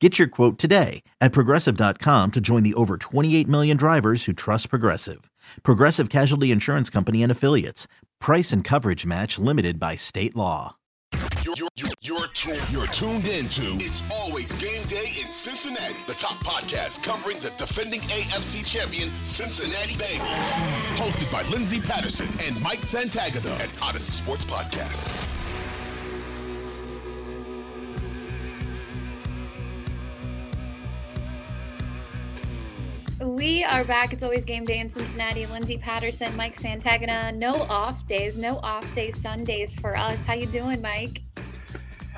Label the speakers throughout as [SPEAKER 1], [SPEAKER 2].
[SPEAKER 1] Get your quote today at progressive.com to join the over 28 million drivers who trust Progressive. Progressive Casualty Insurance Company and Affiliates. Price and coverage match limited by state law.
[SPEAKER 2] You're, you're, you're, tuned, you're tuned into It's Always Game Day in Cincinnati, the top podcast covering the defending AFC champion Cincinnati Bengals. Hosted by Lindsay Patterson and Mike Santagata at Audacy Sports Podcast.
[SPEAKER 3] We are back. It's always game day in Cincinnati. Lindsay Patterson, Mike Santagata. No off days, no off day Sundays for us. How you doing, Mike?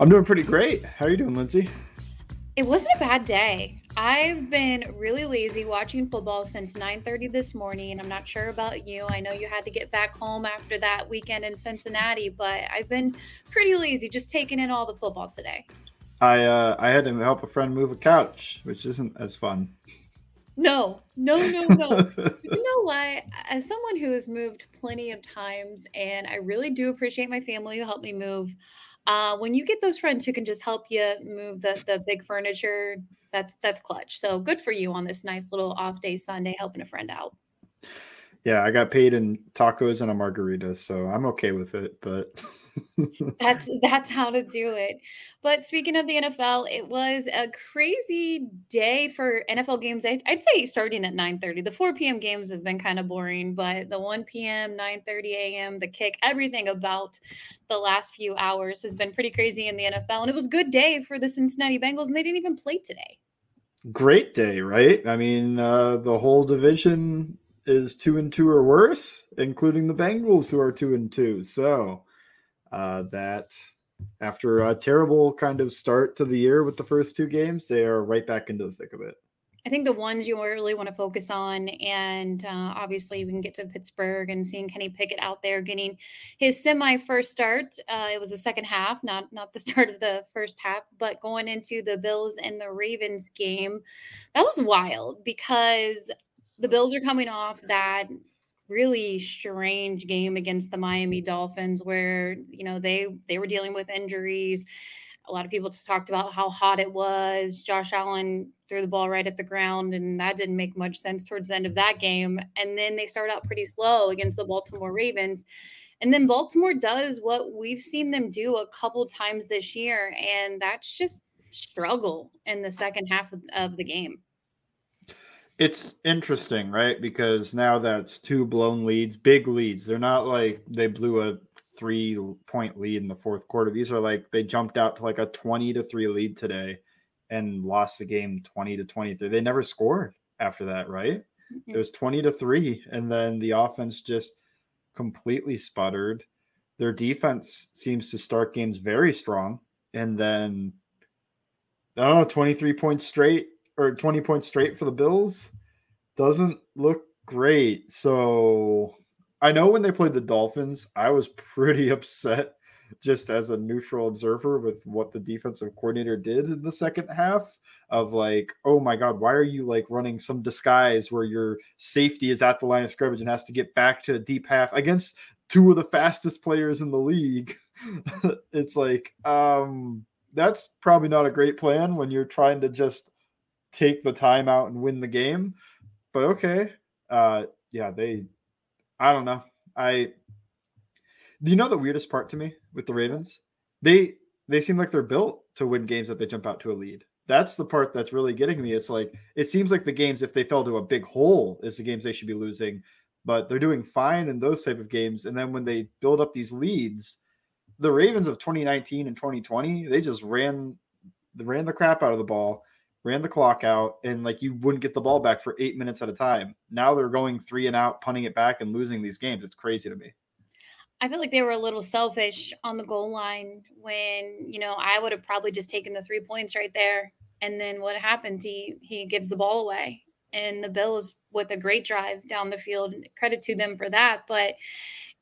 [SPEAKER 4] I'm doing pretty great. How are you doing, Lindsay?
[SPEAKER 3] It wasn't a bad day. I've been really lazy watching football since 9:30 this morning. I'm not sure about you. I know you had to get back home after that weekend in Cincinnati, but I've been pretty lazy just taking in all the football today.
[SPEAKER 4] I uh, I had to help a friend move a couch, which isn't as fun.
[SPEAKER 3] No, no, no, no. you know what? As someone who has moved plenty of times, and I really do appreciate my family who helped me move. Uh, when you get those friends who can just help you move the the big furniture, that's that's clutch. So good for you on this nice little off day Sunday helping a friend out.
[SPEAKER 4] Yeah, I got paid in tacos and a margarita, so I'm okay with it. But
[SPEAKER 3] that's that's how to do it. But speaking of the NFL, it was a crazy day for NFL games. I'd, I'd say starting at 9:30. The 4 p.m. games have been kind of boring, but the 1 p.m., 9:30 a.m., the kick, everything about the last few hours has been pretty crazy in the NFL. And it was a good day for the Cincinnati Bengals, and they didn't even play today.
[SPEAKER 4] Great day, right? I mean, uh, the whole division is two and two or worse, including the Bengals, who are two and two. So uh, that after a terrible kind of start to the year with the first two games, they are right back into the thick of it.
[SPEAKER 3] I think the ones you really want to focus on, and uh, obviously we can get to Pittsburgh and seeing Kenny Pickett out there getting his semi first start. Uh, it was the second half, not not the start of the first half, but going into the Bills and the Ravens game, that was wild because the Bills are coming off that really strange game against the Miami Dolphins where, you know, they they were dealing with injuries. A lot of people talked about how hot it was. Josh Allen threw the ball right at the ground, and that didn't make much sense towards the end of that game. And then they start out pretty slow against the Baltimore Ravens. And then Baltimore does what we've seen them do a couple times this year, and that's just struggle in the second half of, of the game.
[SPEAKER 4] It's interesting, right? Because now that's two blown leads, big leads. They're not like they blew a three point lead in the fourth quarter. These are like they jumped out to like a 20 to 3 lead today and lost the game 20 to 23. They never scored after that, right? Mm-hmm. It was 20 to 3 and then the offense just completely sputtered. Their defense seems to start games very strong and then I don't know, 23 points straight or 20 points straight for the Bills doesn't look great. So I know when they played the Dolphins, I was pretty upset just as a neutral observer with what the defensive coordinator did in the second half of like, oh my God, why are you like running some disguise where your safety is at the line of scrimmage and has to get back to the deep half against two of the fastest players in the league. it's like, um, that's probably not a great plan when you're trying to just take the time out and win the game. But okay. Uh, yeah, they, I don't know. I, do you know the weirdest part to me with the Ravens? They, they seem like they're built to win games that they jump out to a lead. That's the part that's really getting me. It's like it seems like the games, if they fell to a big hole, is the games they should be losing. But they're doing fine in those type of games. And then when they build up these leads, the Ravens of 2019 and 2020, they just ran ran the crap out of the ball, ran the clock out, and like you wouldn't get the ball back for eight minutes at a time. Now they're going three and out, punting it back and losing these games. It's crazy to me.
[SPEAKER 3] I feel like they were a little selfish on the goal line when, you know, I would have probably just taken the three points right there. And then what happens? He he gives the ball away. And the Bills with a great drive down the field. Credit to them for that. But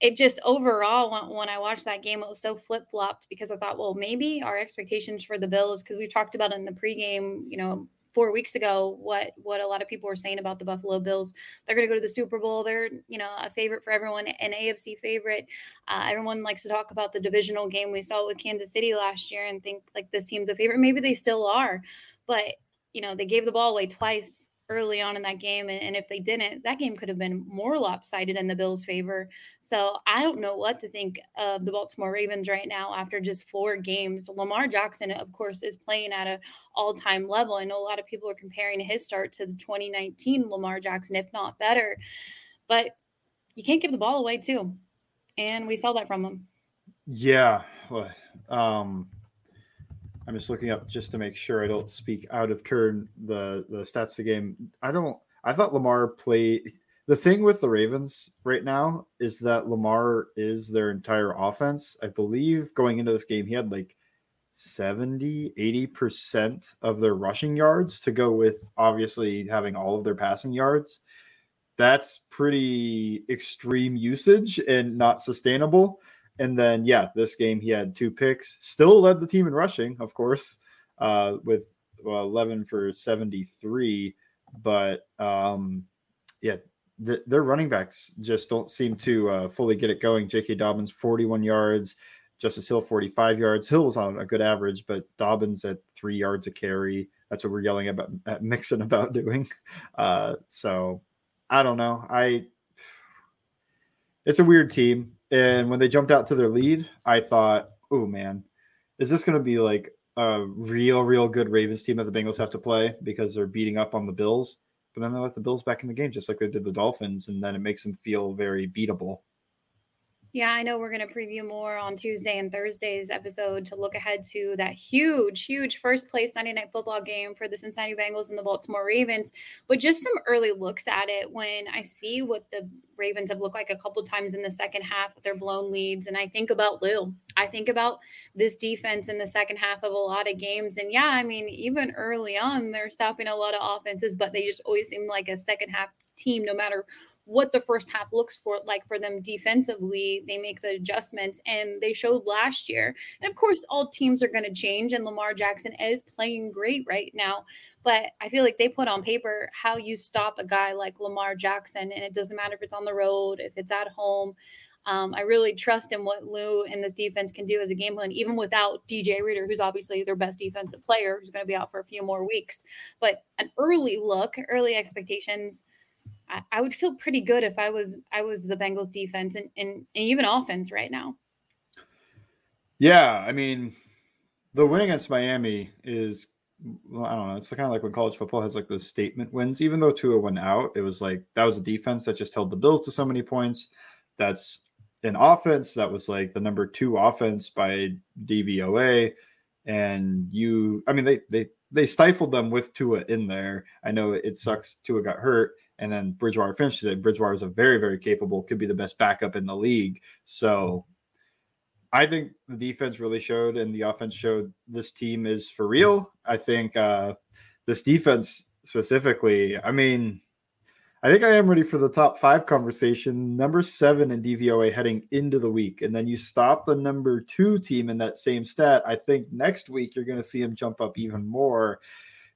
[SPEAKER 3] it just overall when, I watched that game, it was so flip flopped because I thought, well, maybe our expectations for the Bills, because we talked about in the pregame, you know, four weeks ago what what a lot of people were saying about the Buffalo Bills. They're going to go to the Super Bowl. They're you know a favorite for everyone, an AFC favorite. Uh, everyone likes to talk about the divisional game we saw with Kansas City last year and think like this team's a favorite. Maybe they still are, but you know they gave the ball away twice early on in that game. And, and, if they didn't, that game could have been more lopsided in the Bills' favor. So I don't know what to think of the Baltimore Ravens right now after just four games. Lamar Jackson, of course, is playing at an all-time level. I know a lot of people are comparing his start to the 2019 Lamar Jackson, if not better. But you can't give the ball away too. And we saw that from him.
[SPEAKER 4] Yeah. Um, I'm just looking up just to make sure I don't speak out of turn the the stats of the game. I don't. I thought Lamar played. The thing with the Ravens right now is that Lamar is their entire offense. I believe going into this game, he had like 70, 80% of their rushing yards to go with obviously having all of their passing yards. That's pretty extreme usage and not sustainable. And then, yeah, this game he had two picks, still led the team in rushing, of course, uh, with well, 11 for 73. But um, yeah, the, their running backs just don't seem to uh, fully get it going. J.K. Dobbins, 41 yards, Justice Hill, 45 yards. Hill was on a good average, but Dobbins at three yards a carry. That's what we're yelling about at Mixon about doing. Uh, so I don't know. I it's a weird team. And when they jumped out to their lead, I thought, oh man, is this going to be like a real, real good Ravens team that the Bengals have to play because they're beating up on the Bills? But then they let the Bills back in the game just like they did the Dolphins, and then it makes them feel very beatable.
[SPEAKER 3] Yeah, I know we're going to preview more on Tuesday and Thursday's episode to look ahead to that huge, huge first place Sunday night football game for the Cincinnati Bengals and the Baltimore Ravens. But just some early looks at it when I see what the Ravens have looked like a couple times in the second half with their blown leads. And I think about Lil. I think about this defense in the second half of a lot of games. And yeah, I mean, even early on, they're stopping a lot of offenses, but they just always seem like a second half team, no matter what the first half looks for like for them defensively they make the adjustments and they showed last year and of course all teams are going to change and lamar jackson is playing great right now but i feel like they put on paper how you stop a guy like lamar jackson and it doesn't matter if it's on the road if it's at home um, I really trust in what Lou and this defense can do as a game plan, even without DJ Reader, who's obviously their best defensive player, who's going to be out for a few more weeks. But an early look, early expectations I, I would feel pretty good if I was I was the Bengals defense and, and, and even offense right now.
[SPEAKER 4] Yeah, I mean, the win against Miami is well, I don't know. It's kind of like when college football has like those statement wins. Even though Tua went out, it was like that was a defense that just held the Bills to so many points. That's an offense that was like the number two offense by DVOA, and you. I mean, they they they stifled them with Tua in there. I know it sucks. Tua got hurt, and then Bridgewater finishes it. Bridgewater is a very, very capable, could be the best backup in the league. So I think the defense really showed and the offense showed this team is for real. I think uh, this defense specifically, I mean, I think I am ready for the top five conversation. Number seven in DVOA heading into the week. And then you stop the number two team in that same stat. I think next week you're going to see them jump up even more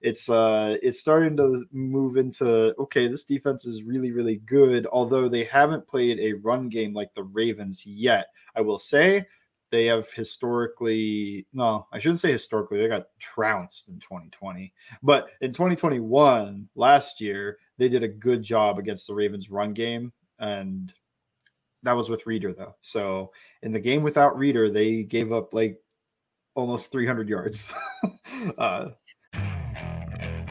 [SPEAKER 4] it's uh it's starting to move into okay, this defense is really really good. Although they haven't played a run game like the Ravens yet, I will say they have historically no i shouldn't say historically they got trounced in 2020 but in 2021 last year they did a good job against the ravens run game and that was with reader though so in the game without reader they gave up like almost 300 yards uh,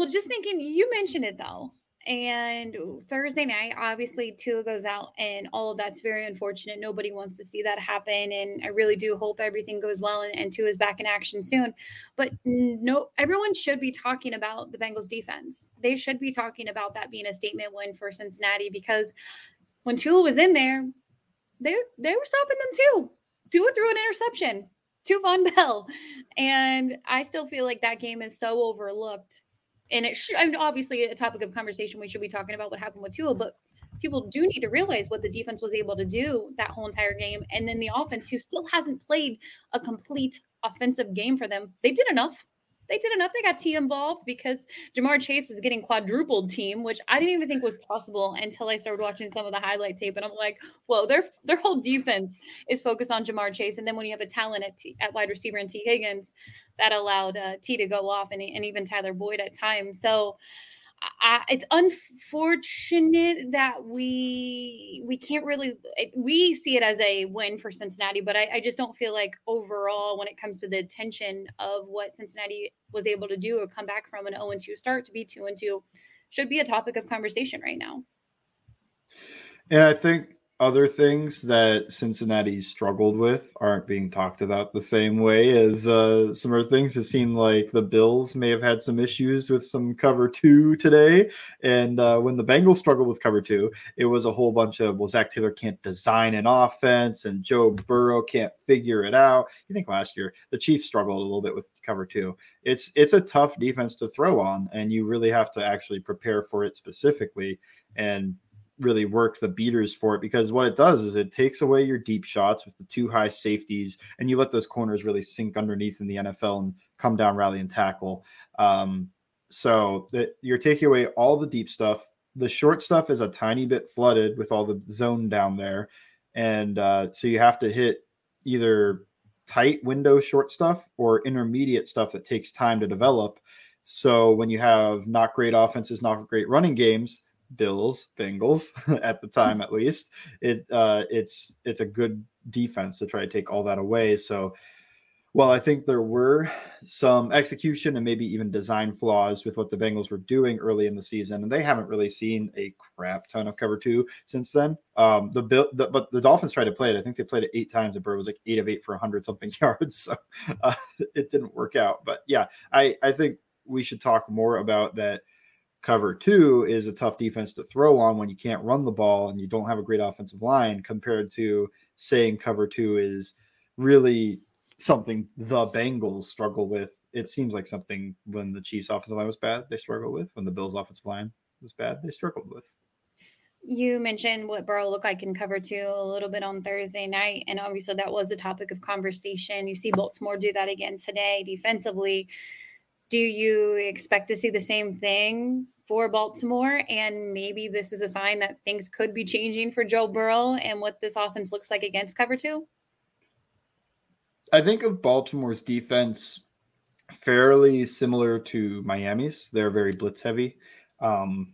[SPEAKER 3] Well, just thinking, you mentioned it though and Thursday night, obviously, Tua goes out, and all of that's very unfortunate. Nobody wants to see that happen, and I really do hope everything goes well and, and is back in action soon. But no, everyone should be talking about the Bengals defense. They should be talking about that being a statement win for Cincinnati because when Tua was in there, they they were stopping them too. Tua threw an interception to Vonn Bell, and I still feel like that game is so overlooked and it should, I mean, obviously a topic of conversation. We should be talking about what happened with Tua, but people do need to realize what the defense was able to do that whole entire game. And then the offense, who still hasn't played a complete offensive game for them, they did enough they did enough. They got Tee involved because Ja'Marr Chase was getting quadrupled team, which I didn't even think was possible until I started watching some of the highlight tape. And I'm like, whoa, their their whole defense is focused on Ja'Marr Chase. And then when you have a talent at, Tee, at wide receiver and Tee Higgins, that allowed uh, Tee to go off and, and even Tyler Boyd at times. So I, it's unfortunate that we we can't really we see it as a win for Cincinnati, but I, I, just don't feel like overall when it comes to the attention of what Cincinnati was able to do or come back from an 0 2 start to be 2 and 2 should be a topic of conversation right now.
[SPEAKER 4] And I think other things that Cincinnati struggled with aren't being talked about the same way as uh, some other things. It seemed like the Bills may have had some issues with some cover two today. And uh, when the Bengals struggled with cover two, it was a whole bunch of, well, Zac Taylor can't design an offense and Joe Burrow can't figure it out. I think last year the Chiefs struggled a little bit with cover two. It's it's a tough defense to throw on, and you really have to actually prepare for it specifically. And really work the beaters for it because what it does is it takes away your deep shots with the two high safeties and you let those corners really sink underneath in the NFL and come down, rally, and tackle. Um, so that you're taking away all the deep stuff. The short stuff is a tiny bit flooded with all the zone down there. And uh, so you have to hit either tight window short stuff or intermediate stuff that takes time to develop. So when you have not great offenses, not great running games, Bills, Bengals at the time at least. It uh, it's it's a good defense to try to take all that away. So, well, I think there were some execution and maybe even design flaws with what the Bengals were doing early in the season, and they haven't really seen a crap ton of cover two since then. Um, the, Bill, the but the Dolphins tried to play it. I think they played it eight times, and Burrow was like eight of eight for hundred something yards. So uh, it didn't work out. But yeah, I I think we should talk more about that cover two is a tough defense to throw on when you can't run the ball and you don't have a great offensive line compared to saying cover two is really something the Bengals struggle with. It seems like something when the Chiefs offensive line was bad, they struggled with. When the Bills offensive line was bad, they struggled with.
[SPEAKER 3] You mentioned what Burrow looked like in cover two a little bit on Thursday night. And obviously that was a topic of conversation. You see Baltimore do that again today defensively do you expect to see the same thing for Baltimore? And maybe this is a sign that things could be changing for Joe Burrow and what this offense looks like against cover two?
[SPEAKER 4] I think of Baltimore's defense fairly similar to Miami's. They're very blitz heavy. Um,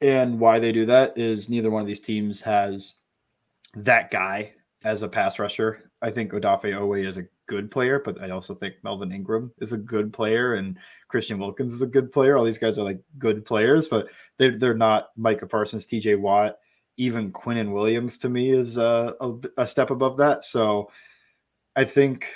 [SPEAKER 4] and why they do that is neither one of these teams has that guy as a pass rusher. I think Odafe Oweh is a good player, but I also think Melvin Ingram is a good player and Christian Wilkins is a good player. All these guys are like good players, but they're they're not Micah Parsons, TJ Watt, even Quinnen Williams to me is a, a, a step above that. So I think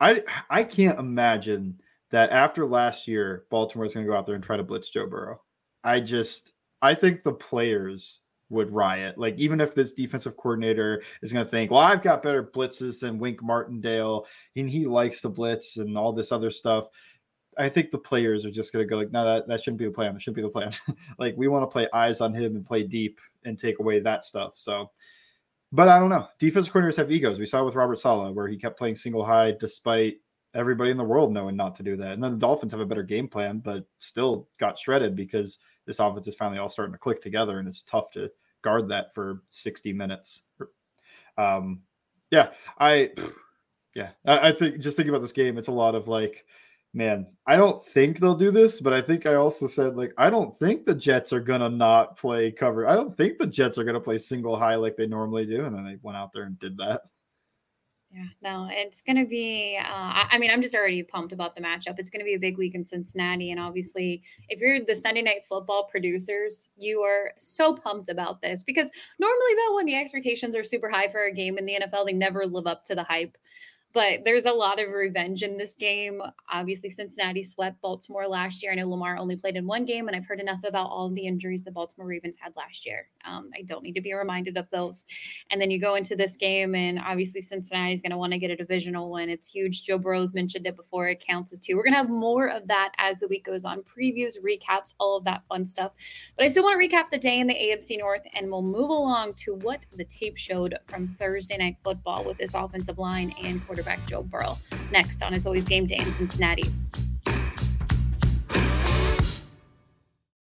[SPEAKER 4] I I can't imagine that after last year, Baltimore is going to go out there and try to blitz Joe Burrow. I just, I think the players would riot. Like, even if this defensive coordinator is going to think, well, I've got better blitzes than Wink Martindale and he likes the blitz and all this other stuff. I think the players are just going to go like, no, that, that shouldn't be the plan. It shouldn't be the plan. like, we want to play eyes on him and play deep and take away that stuff. So, but I don't know. Defensive coordinators have egos. We saw with Robert Saleh where he kept playing single high despite everybody in the world knowing not to do that. And then the Dolphins have a better game plan, but still got shredded because this offense is finally all starting to click together, and it's tough to guard that for 60 minutes. Um, yeah, I, yeah, I, I think just thinking about this game, it's a lot of like, man, I don't think they'll do this, but I think I also said like I don't think the Jets are gonna not play cover. I don't think the Jets are gonna play single high like they normally do, and then they went out there and did that.
[SPEAKER 3] Yeah, no, it's going to be. Uh, I mean, I'm just already pumped about the matchup. It's going to be a big week in Cincinnati. And obviously, if you're the Sunday night football producers, you are so pumped about this because normally, though, when the expectations are super high for a game in the NFL, they never live up to the hype but there's a lot of revenge in this game. Obviously, Cincinnati swept Baltimore last year. I know Lamar only played in one game, and I've heard enough about all of the injuries the Baltimore Ravens had last year. Um, I don't need to be reminded of those. And then you go into this game, and obviously, Cincinnati's going to want to get a divisional win. It's huge. Joe Burrow's mentioned it before. It counts as two. We're going to have more of that as the week goes on previews, recaps, all of that fun stuff. But I still want to recap the day in the AFC North, and we'll move along to what the tape showed from Thursday Night Football with this offensive line and quarterback quarterback Joe Burrow. Next on It's Always Game Day in Cincinnati.